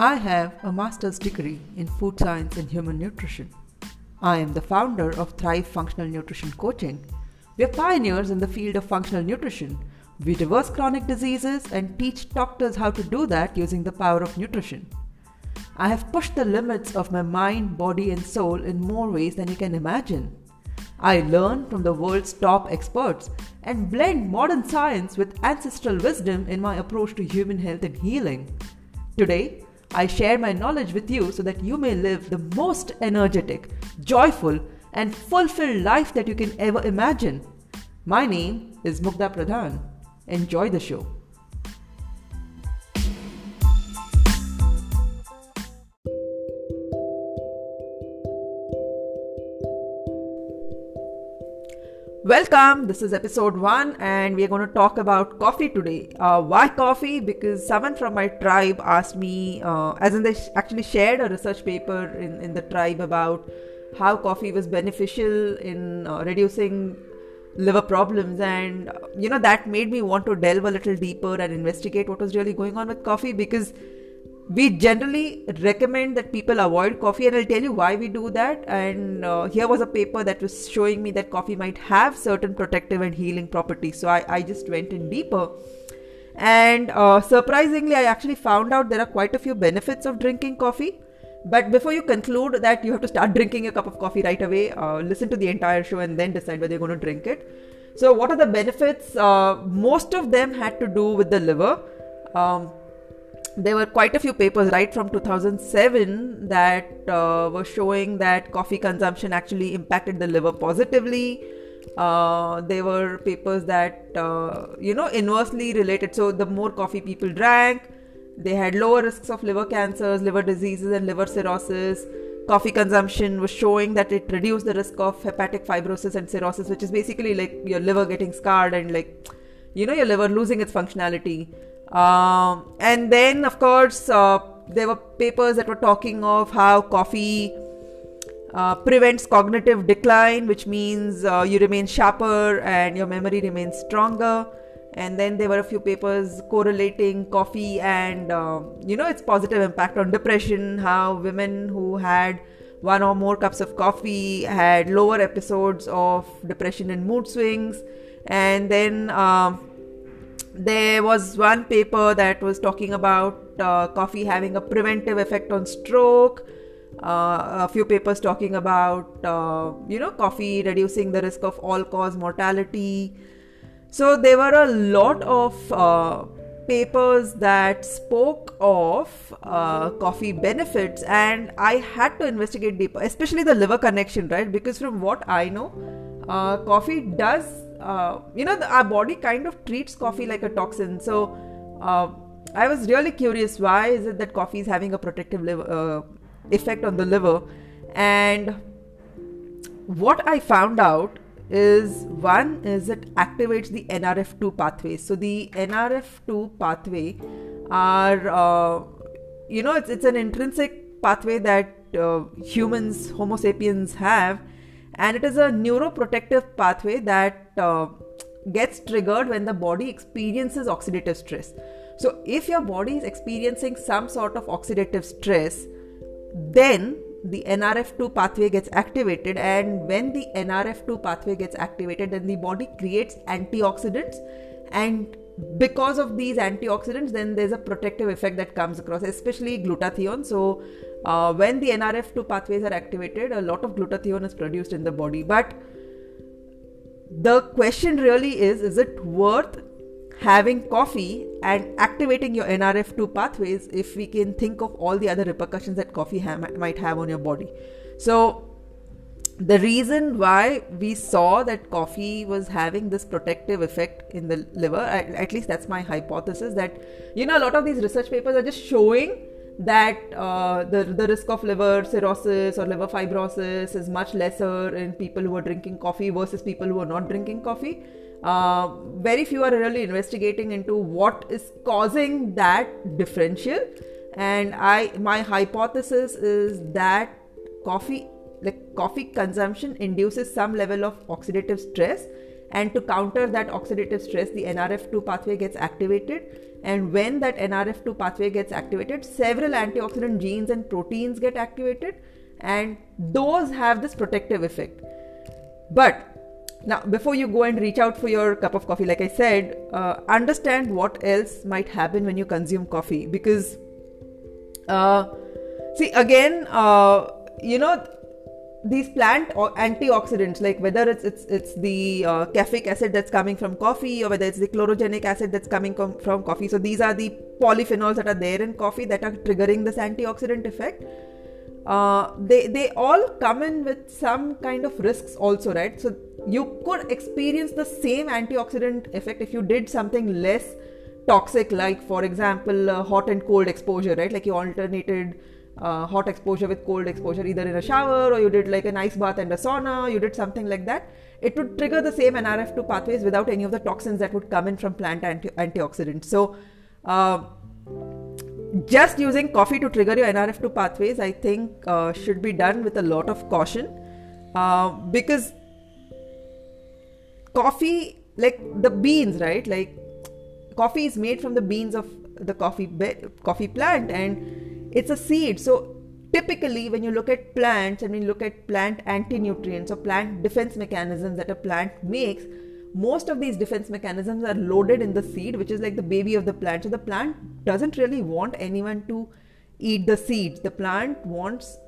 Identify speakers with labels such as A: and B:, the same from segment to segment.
A: I have a master's degree in food science and human nutrition. I am the founder of Thrive Functional Nutrition Coaching. We are pioneers in the field of functional nutrition. We reverse chronic diseases and teach doctors how to do that using the power of nutrition. I have pushed the limits of my mind, body, and soul in more ways than you can imagine. I learn from the world's top experts and blend modern science with ancestral wisdom in my approach to human health and healing. Today, I share my knowledge with you so that you may live the most energetic, joyful, and fulfilled life that you can ever imagine. My name is Mugdha Pradhan. Enjoy the show. Welcome, this is episode one, and we are going to talk about coffee today. Uh, why coffee? Because someone from my tribe asked me, uh, as in, they sh- actually shared a research paper in, in the tribe about how coffee was beneficial in uh, reducing liver problems, and you know, that made me want to delve a little deeper and investigate what was really going on with coffee because we generally recommend that people avoid coffee and i'll tell you why we do that. And uh, here was a paper that was showing me that coffee might have certain protective and healing properties. So i, I just went in deeper. And uh, surprisingly i actually found out there are quite a few benefits of drinking coffee. But before you conclude that you have to start drinking a cup of coffee right away uh, listen to the entire show and then decide whether you're going to drink it. So what are the benefits? Uh, most of them had to do with the liver. Um, there were quite a few papers right from 2007 that uh, were showing that coffee consumption actually impacted the liver positively. Uh, there were papers that uh, you know inversely related. So the more coffee people drank they had lower risks of liver cancers liver diseases and liver cirrhosis. Coffee consumption was showing that it reduced the risk of hepatic fibrosis and cirrhosis which is basically like your liver getting scarred and like you know your liver losing its functionality um, and then, of course, uh, there were papers that were talking of how coffee uh, prevents cognitive decline, which means uh, you remain sharper and your memory remains stronger. And then there were a few papers correlating coffee and uh, you know its positive impact on depression. How women who had one or more cups of coffee had lower episodes of depression and mood swings. And then um, there was one paper that was talking about uh, coffee having a preventive effect on stroke. Uh, a few papers talking about uh, you know coffee reducing the risk of all cause mortality. So there were a lot of uh, papers that spoke of uh, coffee benefits, and I had to investigate deeper, especially the liver connection, right? Because from what I know, uh, coffee does uh, you know, the, our body kind of treats coffee like a toxin. So uh, I was really curious why is it that coffee is having a protective liver, uh, effect on the liver? And what I found out is one is it activates the NRF2 pathway. So the NRF2 pathway are uh, you know it's it's an intrinsic pathway that uh, humans Homo sapiens have and it is a neuroprotective pathway that uh, gets triggered when the body experiences oxidative stress. So, if your body is experiencing some sort of oxidative stress, then the NRF2 pathway gets activated, and when the NRF2 pathway gets activated, then the body creates antioxidants, and because of these antioxidants, then there's a protective effect that comes across, especially glutathione. So, uh, when the NRF2 pathways are activated, a lot of glutathione is produced in the body. But the question really is is it worth having coffee and activating your NRF2 pathways if we can think of all the other repercussions that coffee ha- might have on your body? So, the reason why we saw that coffee was having this protective effect in the liver, at least that's my hypothesis, that you know, a lot of these research papers are just showing that uh, the, the risk of liver cirrhosis or liver fibrosis is much lesser in people who are drinking coffee versus people who are not drinking coffee. Uh, very few are really investigating into what is causing that differential. And I, my hypothesis is that coffee, like coffee consumption, induces some level of oxidative stress, and to counter that oxidative stress the nrf2 pathway gets activated. And when that nrf2 pathway gets activated several antioxidant genes and proteins get activated. And those have this protective effect. But now before you go and reach out for your cup of coffee like i said uh, understand what else might happen when you consume coffee. Because uh, see again uh, you know these plant or antioxidants like whether it's it's it's the uh, caffeic acid that's coming from coffee or whether it's the chlorogenic acid that's coming com- from coffee. So these are the polyphenols that are there in coffee that are triggering this antioxidant effect. Uh, they they all come in with some kind of risks also right? So you could experience the same antioxidant effect if you did something less toxic like for example uh, hot and cold exposure right? Like you alternated uh, hot exposure with cold exposure. Either in a shower or you did like an ice bath and a sauna you did something like that. It would trigger the same nrf2 pathways without any of the toxins that would come in from plant anti- antioxidants. So uh, just using coffee to trigger your nrf2 pathways i think uh, should be done with a lot of caution. Uh, because coffee like the beans right? Like coffee is made from the beans of the coffee be- coffee plant and it's a seed. So typically when you look at plants and when you look at plant anti-nutrients or plant defense mechanisms that a plant makes most of these defense mechanisms are loaded in the seed which is like the baby of the plant. So the plant doesn't really want anyone to eat the seeds the plant wants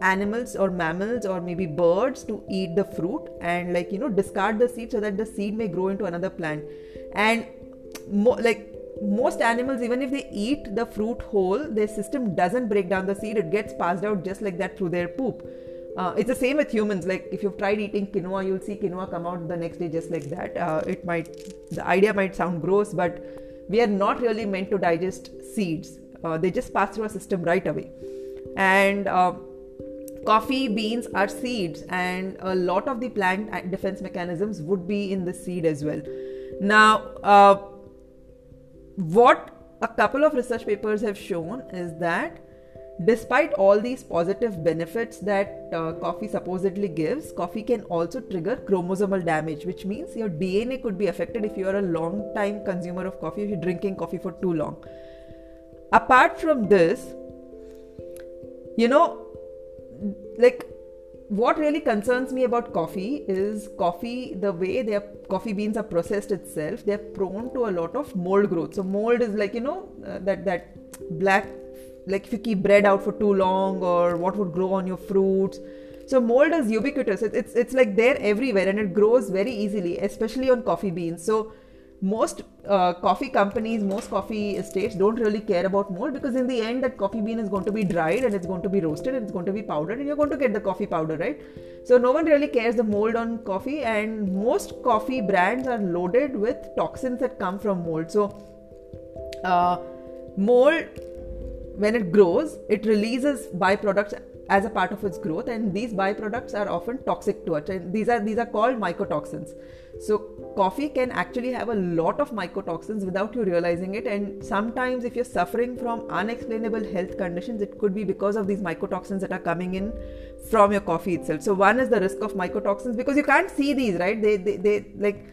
A: animals or mammals or maybe birds to eat the fruit and like you know discard the seed so that the seed may grow into another plant. And mo- like most animals even if they eat the fruit whole their system doesn't break down the seed. It gets passed out just like that through their poop. Uh, it's the same with humans. Like if you've tried eating quinoa you'll see quinoa come out the next day just like that. Uh, it might the idea might sound gross but we are not really meant to digest seeds. Uh, they just pass through our system right away. And uh, coffee beans are seeds and a lot of the plant defense mechanisms would be in the seed as well. Now uh, what a couple of research papers have shown is that despite all these positive benefits that uh, coffee supposedly gives coffee can also trigger chromosomal damage which means your dna could be affected if you are a long time consumer of coffee if you're drinking coffee for too long. Apart from this you know like what really concerns me about coffee is coffee the way their coffee beans are processed itself they're prone to a lot of mold growth. So mold is like you know uh, that that black like if you keep bread out for too long or what would grow on your fruits. So mold is ubiquitous. It's, it's it's like there everywhere and it grows very easily especially on coffee beans. So most uh, coffee companies, most coffee estates don't really care about mold because in the end that coffee bean is going to be dried and it's going to be roasted and it's going to be powdered and you're going to get the coffee powder, right? So no one really cares the mold on coffee and most coffee brands are loaded with toxins that come from mold. So uh, mold when it grows, it releases byproducts as a part of its growth and these byproducts are often toxic to us. And these are these are called mycotoxins. So coffee can actually have a lot of mycotoxins without you realizing it. And sometimes if you're suffering from unexplainable health conditions it could be because of these mycotoxins that are coming in from your coffee itself. So one is the risk of mycotoxins because you can't see these right? They they, they like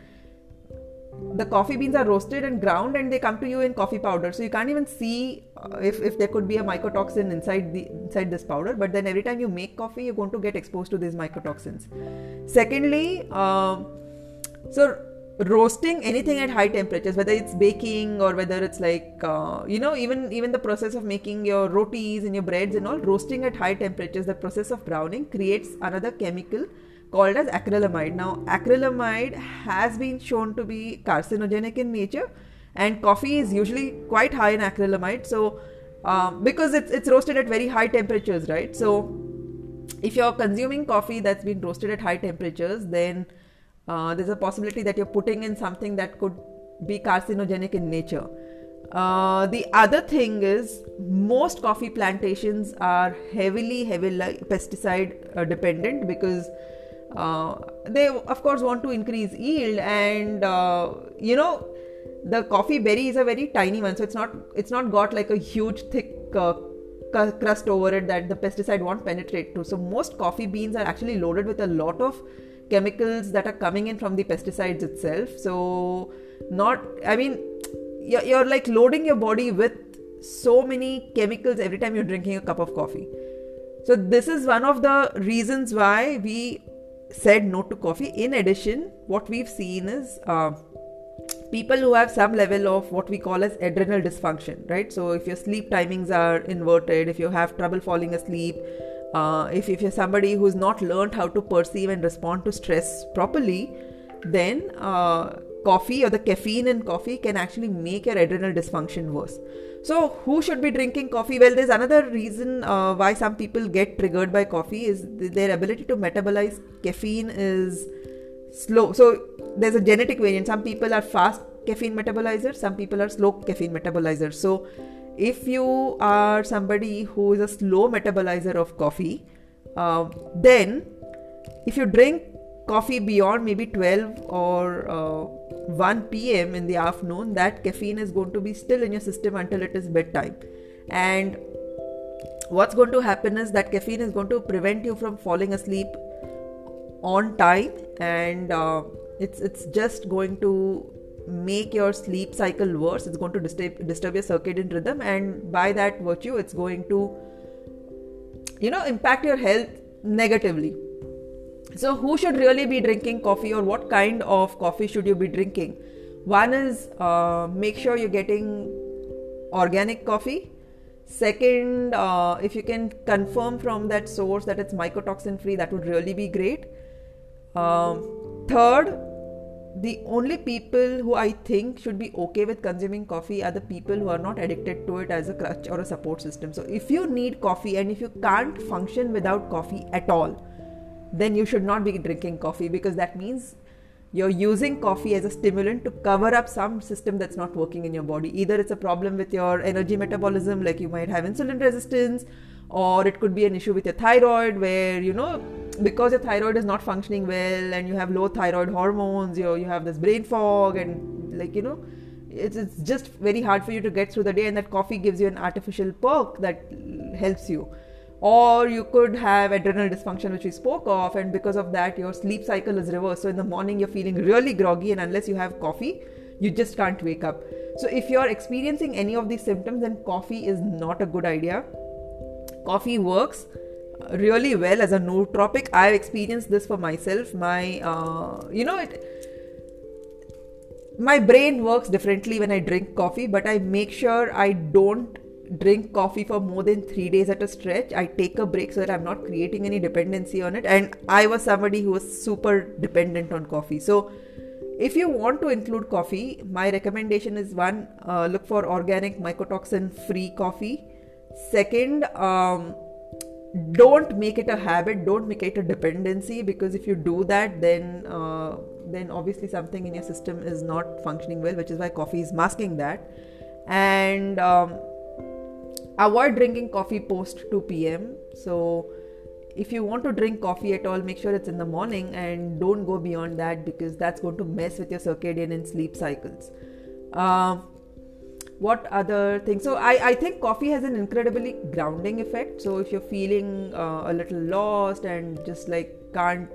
A: the coffee beans are roasted and ground and they come to you in coffee powder. So you can't even see uh, if, if there could be a mycotoxin inside the inside this powder but then every time you make coffee you're going to get exposed to these mycotoxins. Secondly um, so roasting anything at high temperatures whether it's baking or whether it's like uh, you know even even the process of making your rotis and your breads and all roasting at high temperatures the process of browning creates another chemical called as acrylamide. Now, acrylamide has been shown to be carcinogenic in nature, and coffee is usually quite high in acrylamide. So, um, because it's it's roasted at very high temperatures, right? So, if you're consuming coffee that's been roasted at high temperatures, then uh, there's a possibility that you're putting in something that could be carcinogenic in nature. Uh, the other thing is most coffee plantations are heavily heavily pesticide uh, dependent because uh, they of course want to increase yield and uh, you know the coffee berry is a very tiny one so it's not it's not got like a huge thick uh, crust over it that the pesticide won't penetrate to so most coffee beans are actually loaded with a lot of chemicals that are coming in from the pesticides itself. So, not, I mean, you're, you're like loading your body with so many chemicals every time you're drinking a cup of coffee. So, this is one of the reasons why we said no to coffee. In addition, what we've seen is uh, people who have some level of what we call as adrenal dysfunction, right? So, if your sleep timings are inverted, if you have trouble falling asleep, uh, if, if you're somebody who's not learned how to perceive and respond to stress properly, then uh, coffee or the caffeine in coffee can actually make your adrenal dysfunction worse. So, who should be drinking coffee? Well, there's another reason uh, why some people get triggered by coffee is their ability to metabolize caffeine is slow. So, there's a genetic variant. Some people are fast caffeine metabolizers, some people are slow caffeine metabolizers. So, if you are somebody who is a slow metabolizer of coffee, uh, then if you drink coffee beyond maybe 12 or uh, 1 pm in the afternoon, that caffeine is going to be still in your system until it is bedtime. And what's going to happen is that caffeine is going to prevent you from falling asleep on time and uh, it's it's just going to make your sleep cycle worse it's going to disturb disturb your circadian rhythm and by that virtue it's going to you know impact your health negatively so, who should really be drinking coffee, or what kind of coffee should you be drinking? One is uh, make sure you're getting organic coffee. Second, uh, if you can confirm from that source that it's mycotoxin free, that would really be great. Um, third, the only people who I think should be okay with consuming coffee are the people who are not addicted to it as a crutch or a support system. So, if you need coffee and if you can't function without coffee at all, then you should not be drinking coffee because that means you're using coffee as a stimulant to cover up some system that's not working in your body. Either it's a problem with your energy metabolism, like you might have insulin resistance, or it could be an issue with your thyroid, where you know because your thyroid is not functioning well and you have low thyroid hormones, you you have this brain fog, and like you know, it's it's just very hard for you to get through the day, and that coffee gives you an artificial perk that helps you or you could have adrenal dysfunction which we spoke of and because of that your sleep cycle is reversed. So in the morning you're feeling really groggy and unless you have coffee you just can't wake up. So if you're experiencing any of these symptoms then coffee is not a good idea. Coffee works really well as a nootropic. I've experienced this for myself. My uh, you know it my brain works differently when i drink coffee but i make sure i don't drink coffee for more than three days at a stretch. I take a break so that I'm not creating any dependency on it. And I was somebody who was super dependent on coffee. So, if you want to include coffee, my recommendation is one, uh, look for organic mycotoxin free coffee. Second, um, don't make it a habit don't make it a dependency because if you do that then uh, then obviously something in your system is not functioning well which is why coffee is masking that and um, avoid drinking coffee post 2 pm so if you want to drink coffee at all make sure it's in the morning and don't go beyond that because that's going to mess with your circadian and sleep cycles. Uh, what other things? So I, I think coffee has an incredibly grounding effect. So if you're feeling uh, a little lost and just like can't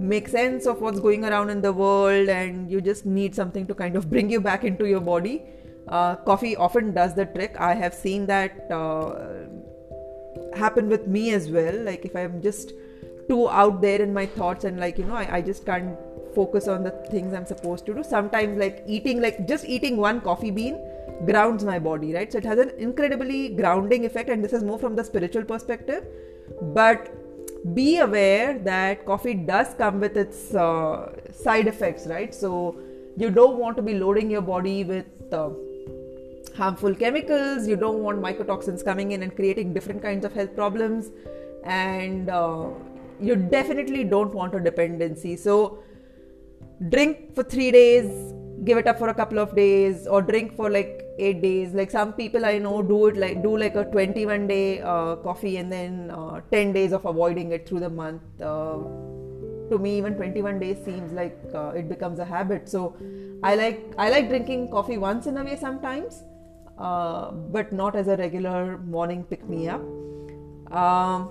A: make sense of what's going around in the world and you just need something to kind of bring you back into your body uh, coffee often does the trick. I have seen that uh, happen with me as well. Like if I'm just too out there in my thoughts and like you know I, I just can't focus on the things I'm supposed to do. Sometimes like eating like just eating one coffee bean grounds my body, right? So it has an incredibly grounding effect, and this is more from the spiritual perspective. But be aware that coffee does come with its uh, side effects, right? So you don't want to be loading your body with uh, harmful chemicals, you don't want mycotoxins coming in and creating different kinds of health problems, and uh, you definitely don't want a dependency. So, drink for three days, give it up for a couple of days, or drink for like eight days. Like some people I know do it like do like a 21 day uh, coffee and then uh, 10 days of avoiding it through the month. Uh, to me, even 21 days seems like uh, it becomes a habit. So, I like I like drinking coffee once in a way sometimes uh, but not as a regular morning pick me up. Um,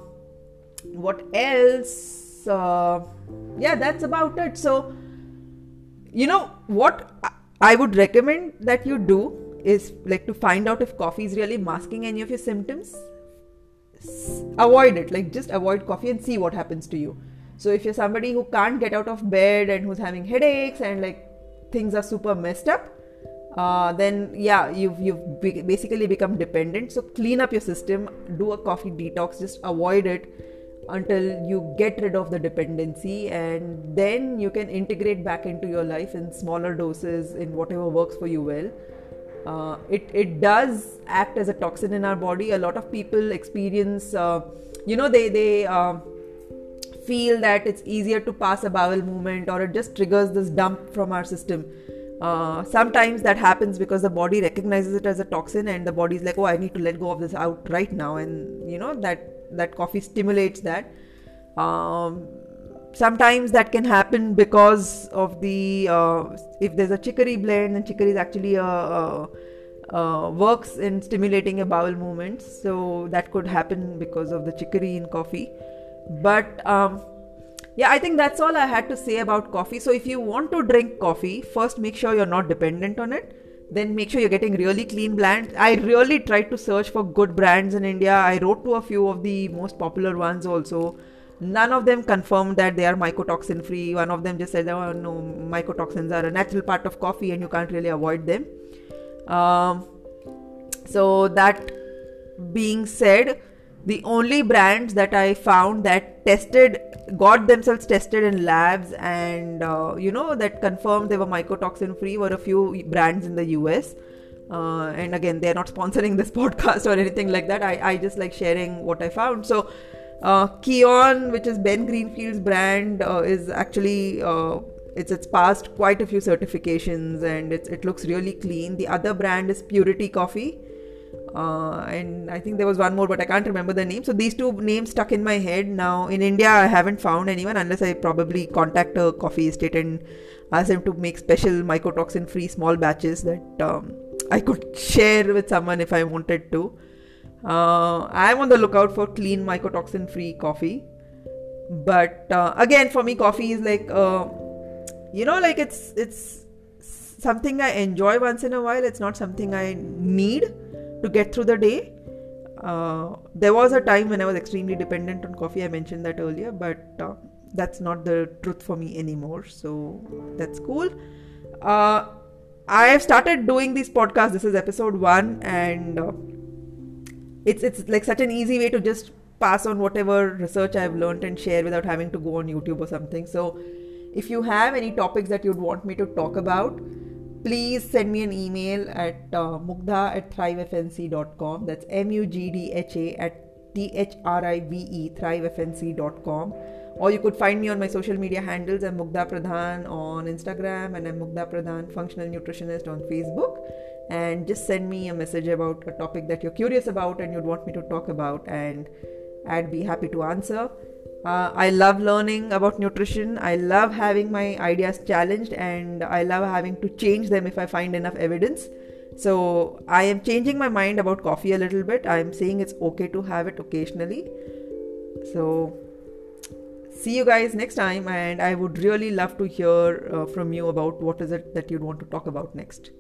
A: what else? uh, yeah, that's about it. So, you know what I would recommend that you do is like to find out if coffee is really masking any of your symptoms. Avoid it, like just avoid coffee and see what happens to you. So, if you're somebody who can't get out of bed and who's having headaches and like things are super messed up, uh, then yeah, you've you've basically become dependent. So clean up your system, do a coffee detox, just avoid it until you get rid of the dependency, and then you can integrate back into your life in smaller doses in whatever works for you well. Uh, it it does act as a toxin in our body. A lot of people experience, uh, you know, they they uh, feel that it's easier to pass a bowel movement, or it just triggers this dump from our system uh, sometimes that happens because the body recognizes it as a toxin and the body is like oh i need to let go of this out right now. And you know that that coffee stimulates that. Um, sometimes that can happen because of the uh, if there's a chicory blend and chicory is actually a, a, a works in stimulating a bowel movements. So that could happen because of the chicory in coffee. But um, yeah, I think that's all I had to say about coffee. So if you want to drink coffee, first make sure you're not dependent on it. Then make sure you're getting really clean brands. I really tried to search for good brands in India. I wrote to a few of the most popular ones also. None of them confirmed that they are mycotoxin free. One of them just said, oh no, mycotoxins are a natural part of coffee and you can't really avoid them. Um, so, that being said, the only brands that I found that tested got themselves tested in labs and uh, you know that confirmed they were mycotoxin free were a few brands in the US. Uh, and again, they're not sponsoring this podcast or anything like that. I, I just like sharing what I found. So, uh, Kion, which is Ben Greenfield's brand, uh, is actually uh, it's it's passed quite a few certifications and it's, it looks really clean. The other brand is Purity Coffee uh, and I think there was one more, but I can't remember the name. So these two names stuck in my head. Now in India, I haven't found anyone unless I probably contact a coffee estate and ask them to make special mycotoxin-free small batches that um, I could share with someone if I wanted to. Uh, I'm on the lookout for clean mycotoxin-free coffee. But uh, again, for me, coffee is like, uh, you know, like it's it's something I enjoy once in a while. It's not something I need to get through the day. Uh, there was a time when I was extremely dependent on coffee. I mentioned that earlier, but uh, that's not the truth for me anymore. So that's cool. Uh, I have started doing these podcasts. This is episode one, and uh, it's it's like such an easy way to just pass on whatever research I've learned and share without having to go on YouTube or something. So, if you have any topics that you'd want me to talk about, please send me an email at uh, mugdha at thrivefnc.com. That's M U G D H A at T H R I V E, thrivefnc.com. Or you could find me on my social media handles. I'm Mugdha Pradhan on Instagram and I'm Mugdha Pradhan, functional nutritionist on Facebook. And just send me a message about a topic that you're curious about and you'd want me to talk about, and I'd be happy to answer. Uh, I love learning about nutrition. I love having my ideas challenged and I love having to change them if I find enough evidence. So, I am changing my mind about coffee a little bit. I am saying it's okay to have it occasionally. So, see you guys next time, and I would really love to hear uh, from you about what is it that you'd want to talk about next.